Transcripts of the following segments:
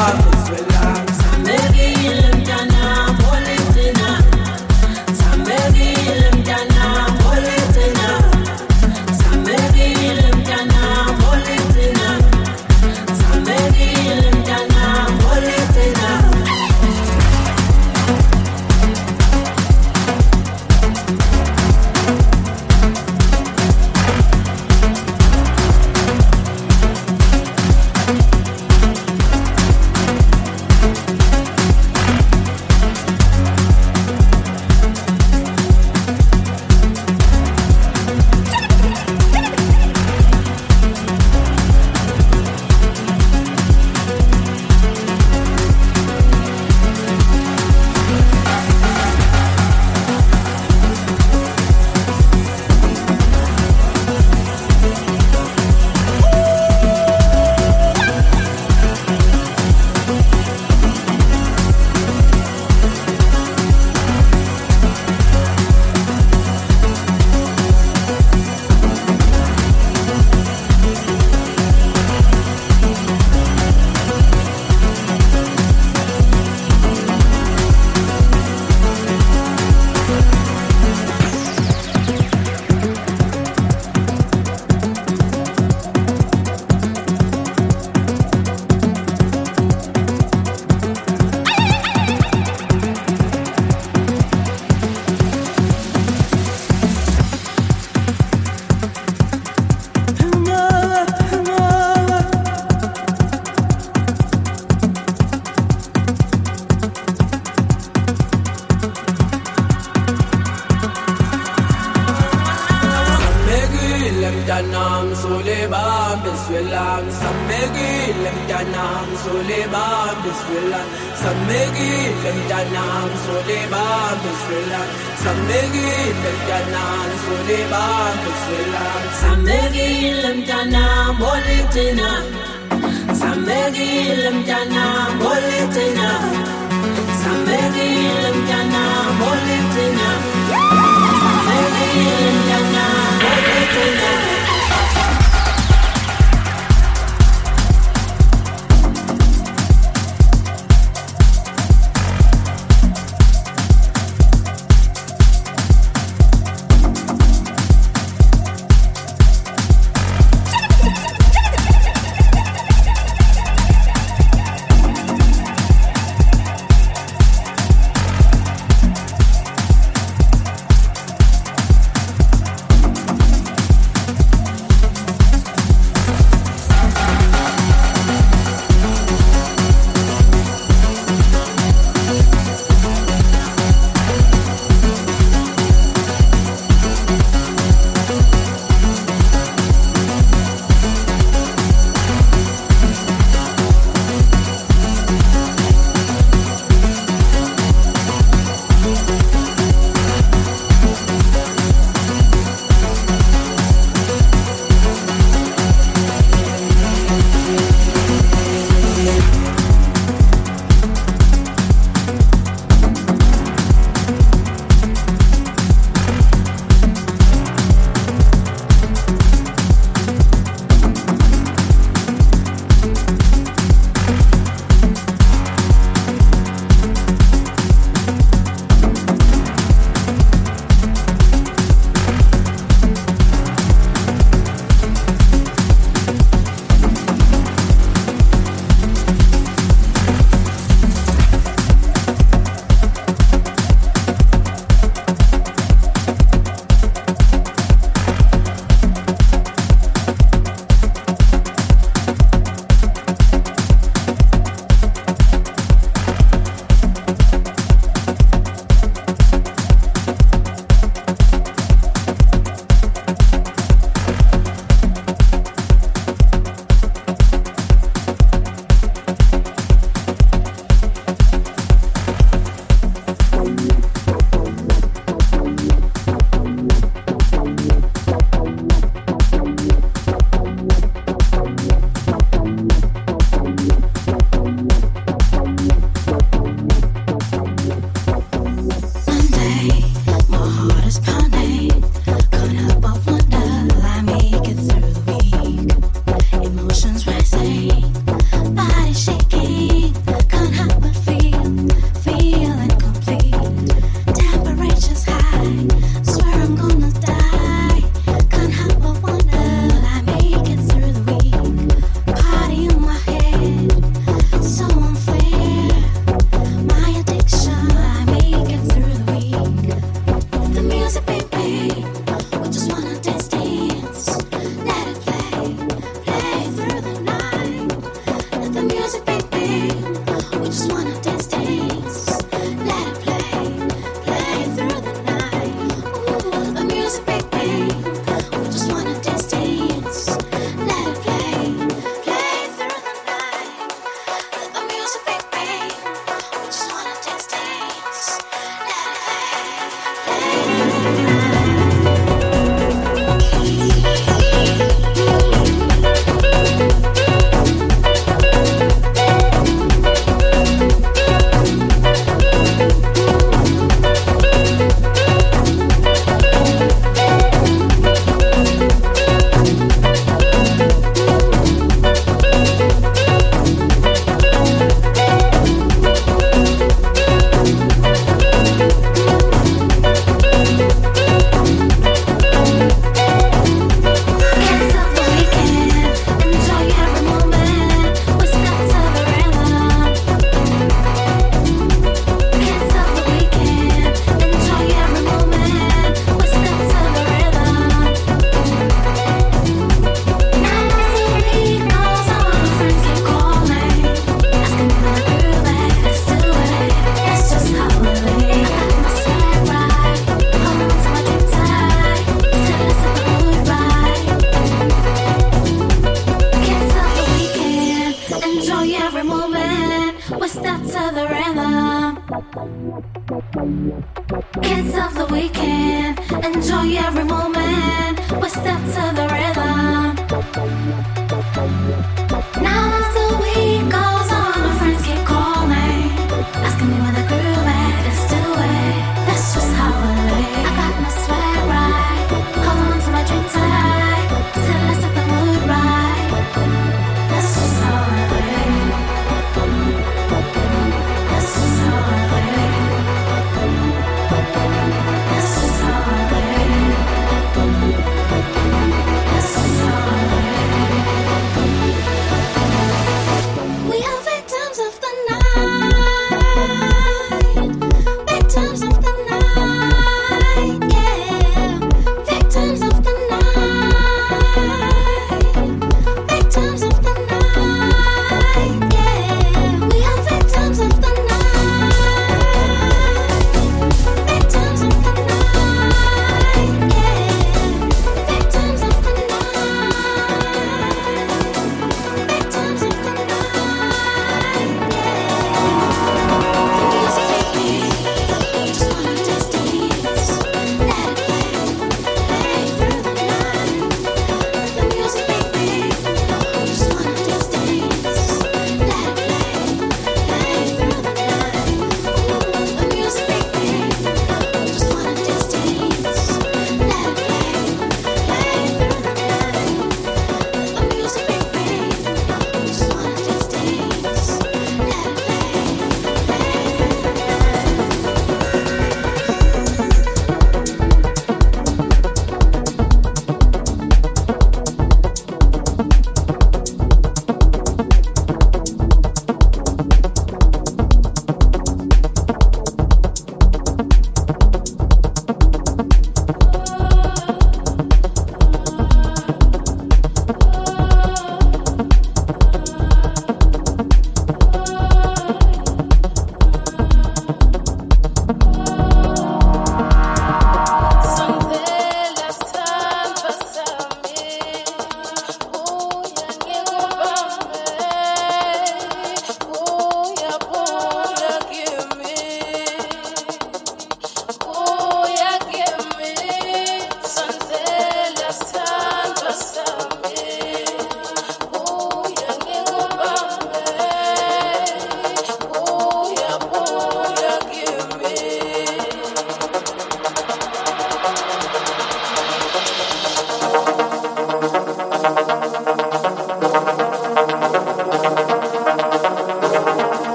heart is relaxed. Ganan, Suleba, Kusula. Samedi Lim Dana, Molitina. Samedi Lim Dana, Molitina. Samedi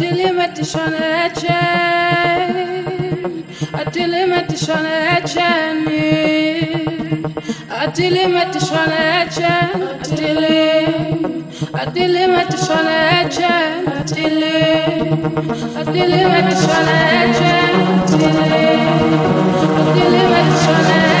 Adilimeti shone echen Adilimeti shone echen mi Adilimeti shone echen Adilim Adilimeti shone echen Adilim Adilimeti shone echen Adilim Adilimeti shone echen